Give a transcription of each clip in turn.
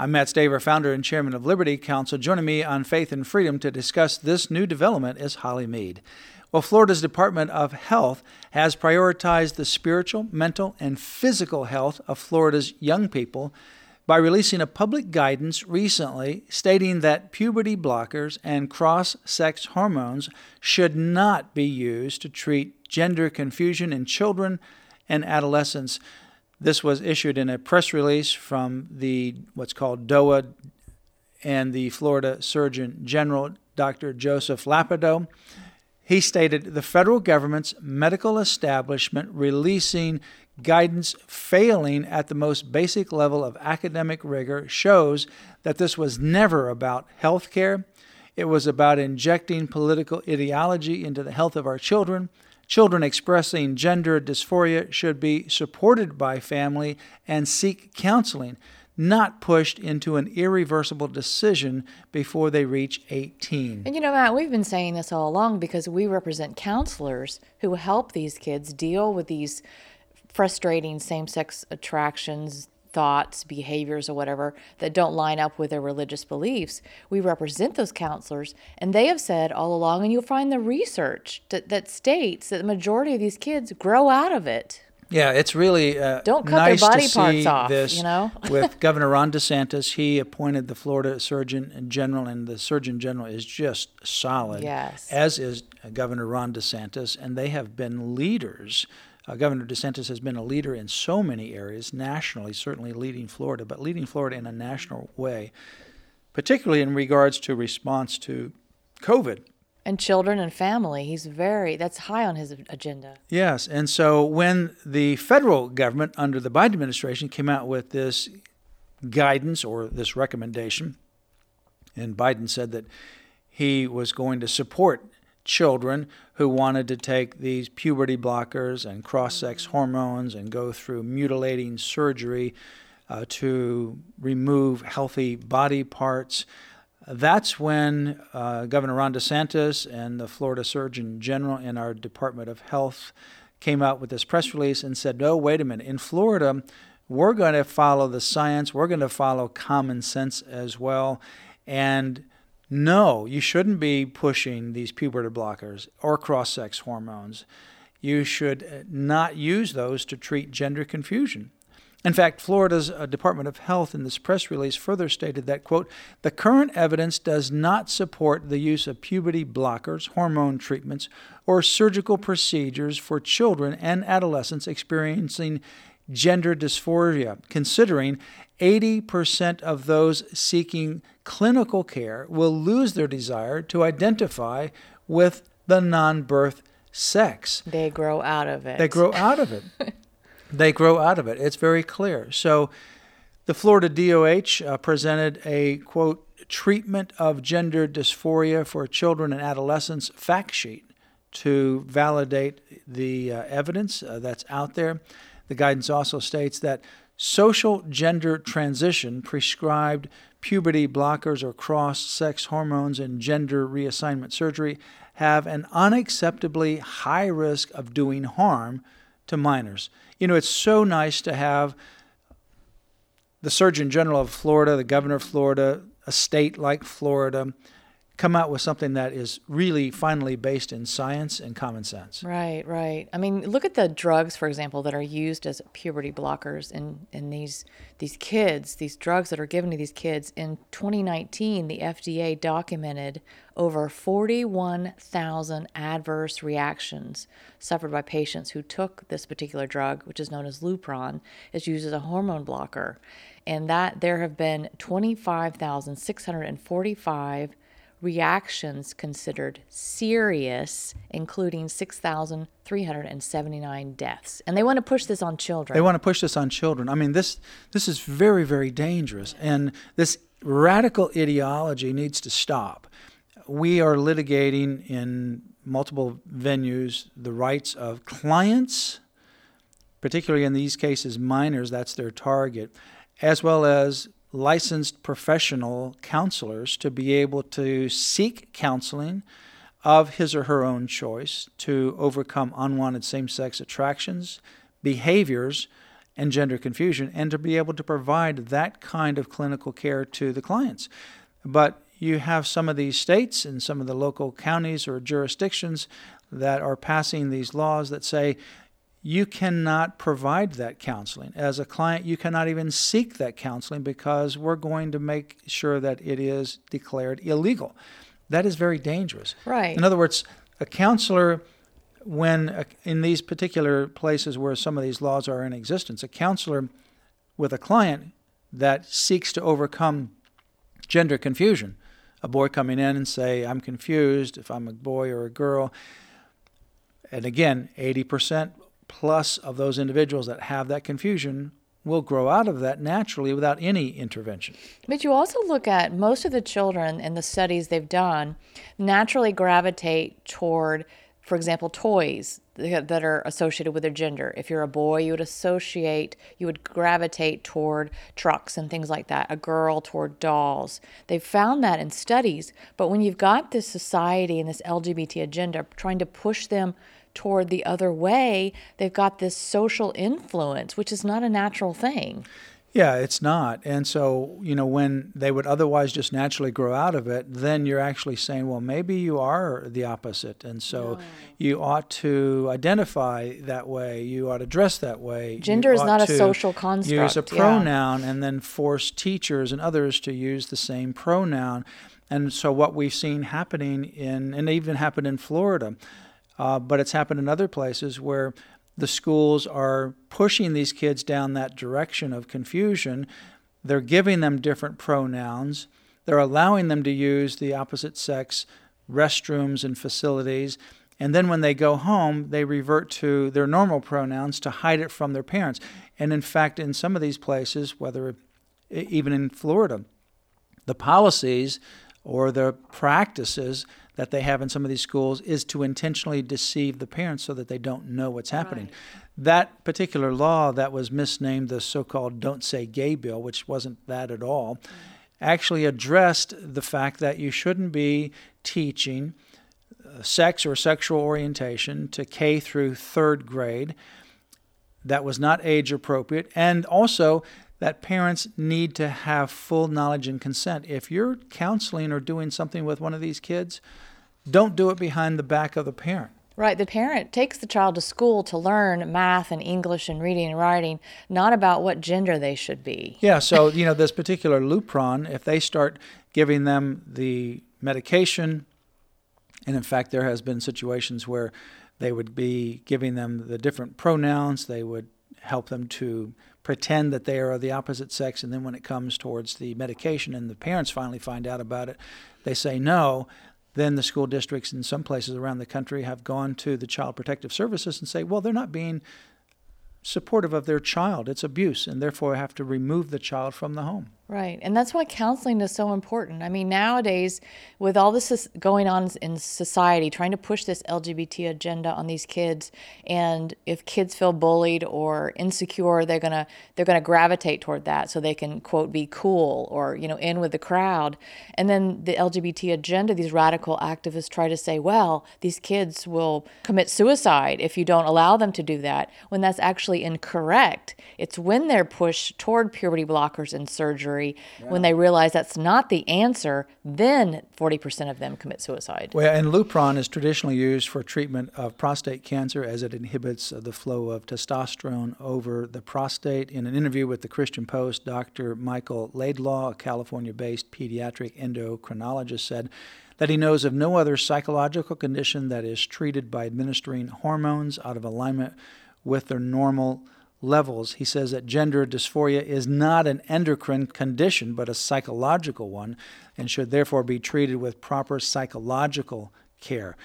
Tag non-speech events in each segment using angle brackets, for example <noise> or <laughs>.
I'm Mat Staver, founder and chairman of Liberty Counsel. Joining me on Faith and Freedom to discuss this new development is Holly Mead. Well, Florida's Department of Health has prioritized the spiritual, mental, and physical health of Florida's young people by releasing a public guidance recently stating that puberty blockers and cross sex hormones should not be used to treat gender confusion in children and adolescents. This was issued in a press release from the what's called DOH and the Florida Surgeon General, Dr. Joseph Ladapo. He stated the federal government's medical establishment releasing guidance failing at the most basic level of academic rigor shows that this was never about health care. It was about injecting political ideology into the health of our children Children expressing gender dysphoria should be supported by family and seek counseling, not pushed into an irreversible decision before they reach 18. And you know, Mat, we've been saying this all along because we represent counselors who help these kids deal with these frustrating same sex attractions, thoughts, behaviors, or whatever that don't line up with their religious beliefs. We represent those counselors, and they have said all along, and you'll find the research that, that states that the majority of these kids grow out of it. Yeah, it's really uh, don't cut nice their body parts off. this you know, <laughs> with Governor Ron DeSantis, he appointed the Florida Surgeon General, and the Surgeon General is just solid. Yes, as is Governor Ron DeSantis, and they have been leaders uh, Governor DeSantis has been a leader in so many areas, nationally, certainly leading Florida, but leading Florida in a national way, particularly in regards to response to COVID. And children and family. He's very, that's high on his agenda. Yes. And so when the federal government under the Biden administration came out with this guidance or this recommendation, and Biden said that he was going to support children who wanted to take these puberty blockers and cross sex hormones and go through mutilating surgery uh, to remove healthy body parts. That's when uh, Governor Ron DeSantis and the Florida Surgeon General in our Department of Health came out with this press release and said, no, wait a minute. In Florida, we're going to follow the science, we're going to follow common sense as well. And no, you shouldn't be pushing these puberty blockers or cross sex hormones. You should uh, not use those to treat gender confusion. In fact, Florida's uh, Department of Health in this press release further stated that, quote, the current evidence does not support the use of puberty blockers, hormone treatments, or surgical procedures for children and adolescents experiencing gender dysphoria, considering 80% of those seeking clinical care will lose their desire to identify with the non birth sex. They grow out of it. They grow out of it. <laughs> they grow out of it. It's very clear. So the Florida DOH uh, presented a quote, treatment of gender dysphoria for children and adolescents fact sheet to validate the uh, evidence uh, that's out there. The guidance also states that social gender transition prescribed puberty blockers or cross sex hormones and gender reassignment surgery have an unacceptably high risk of doing harm to minors. You know, it's so nice to have the Surgeon General of Florida, the Governor of Florida, a state like Florida, come out with something that is really finally based in science and common sense. Right, right. I mean, look at the drugs, for example, that are used as puberty blockers in, in these these kids, these drugs that are given to these kids. In 2019, the FDA documented over 41,000 adverse reactions suffered by patients who took this particular drug, which is known as Lupron, is used as a hormone blocker. And that there have been 25,645 reactions considered serious, including 6,379 deaths. And they want to push this on children. They want to push this on children. I mean, this this is very, very dangerous, and this radical ideology needs to stop. We are litigating in multiple venues the rights of clients, particularly in these cases minors. That's their target, as well as licensed professional counselors to be able to seek counseling of his or her own choice to overcome unwanted same sex attractions, behaviors, and gender confusion, and to be able to provide that kind of clinical care to the clients. But you have some of these states and some of the local counties or jurisdictions that are passing these laws that say you cannot provide that counseling. As a client, you cannot even seek that counseling because we're going to make sure that it is declared illegal. That is very dangerous. Right. In other words, a counselor, when uh, in these particular places where some of these laws are in existence, a counselor with a client that seeks to overcome gender confusion, a boy coming in and say, I'm confused if I'm a boy or a girl. And again, 80% plus of those individuals that have that confusion will grow out of that naturally without any intervention. But you also look at most of the children in the studies they've done naturally gravitate toward, for example, toys that are associated with their gender. If you're a boy, you would associate, you would gravitate toward trucks and things like that, a girl toward dolls. They've found that in studies. But when you've got this society and this LGBT agenda trying to push them toward the other way, they've got this social influence, which is not a natural thing. Yeah, it's not. And so, you know, when they would otherwise just naturally grow out of it, then you're actually saying, well, maybe you are the opposite. And so no. you ought to identify that way. You ought to dress that way. Gender is not a social construct. Use a pronoun yeah. and then force teachers and others to use the same pronoun. And so what we've seen happening in, and even happened in Florida, uh, but it's happened in other places where the schools are pushing these kids down that direction of confusion. They're giving them different pronouns. They're allowing them to use the opposite sex restrooms and facilities. And then when they go home, they revert to their normal pronouns to hide it from their parents. And in fact, in some of these places, whether even in Florida, the policies or the practices that they have in some of these schools is to intentionally deceive the parents so that they don't know what's happening. Right. That particular law that was misnamed the so called Don't Say Gay Bill, which wasn't that at all, mm. actually addressed the fact that you shouldn't be teaching uh, sex or sexual orientation to K through third grade. That was not age appropriate. And also, that parents need to have full knowledge and consent. If you're counseling or doing something with one of these kids, don't do it behind the back of the parent. Right. The parent takes the child to school to learn math and English and reading and writing, not about what gender they should be. Yeah. So, you know, this particular Lupron, if they start giving them the medication, and in fact, there has been situations where they would be giving them the different pronouns, they would help them to pretend that they are of the opposite sex, and then when it comes towards the medication and the parents finally find out about it, they say no then the school districts in some places around the country have gone to the child protective services and say, well, they're not being supportive of their child. It's abuse, and therefore have to remove the child from the home. Right. And that's why counseling is so important. I mean, nowadays, with all this going on in society, trying to push this LGBT agenda on these kids, and if kids feel bullied or insecure, they're gonna they're gonna gravitate toward that so they can quote be cool or you know in with the crowd. And then the LGBT agenda, these radical activists try to say, well, these kids will commit suicide if you don't allow them to do that, when that's actually incorrect. It's when they're pushed toward puberty blockers and surgery yeah. when they realize that's not the answer, then 40% of them commit suicide. Well, and Lupron is traditionally used for treatment of prostate cancer as it inhibits uh, the flow of testosterone over the prostate. In an interview with the Christian Post, Dr. Michael Laidlaw, a California based pediatric endocrinologist, said that he knows of no other psychological condition that is treated by administering hormones out of alignment with their normal levels. He says that gender dysphoria is not an endocrine condition, but a psychological one, and should therefore be treated with proper psychological care.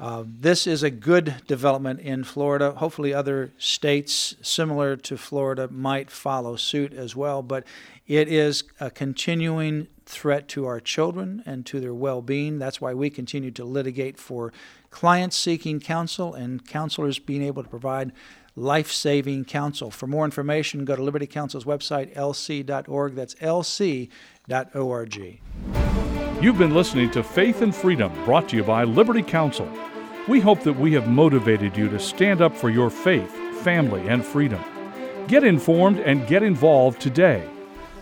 Uh, this is a good development in Florida. Hopefully, other states similar to Florida might follow suit as well. But it is a continuing threat to our children and to their well being. That's why we continue to litigate for clients seeking counsel and counselors being able to provide life saving counsel. For more information, go to Liberty Counsel's website, lc.org. That's lc.org. You've been listening to Faith and Freedom, brought to you by Liberty Counsel. We hope that we have motivated you to stand up for your faith, family, and freedom. Get informed and get involved today.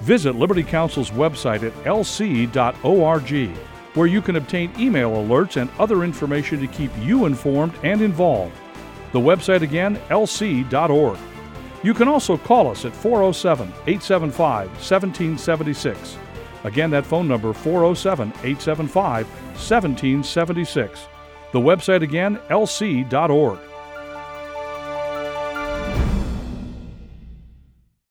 Visit Liberty Counsel's website at lc.org, where you can obtain email alerts and other information to keep you informed and involved. The website again, lc.org. You can also call us at 407 875 1776. Again, that phone number 407 875 1776. The website again, lc.org.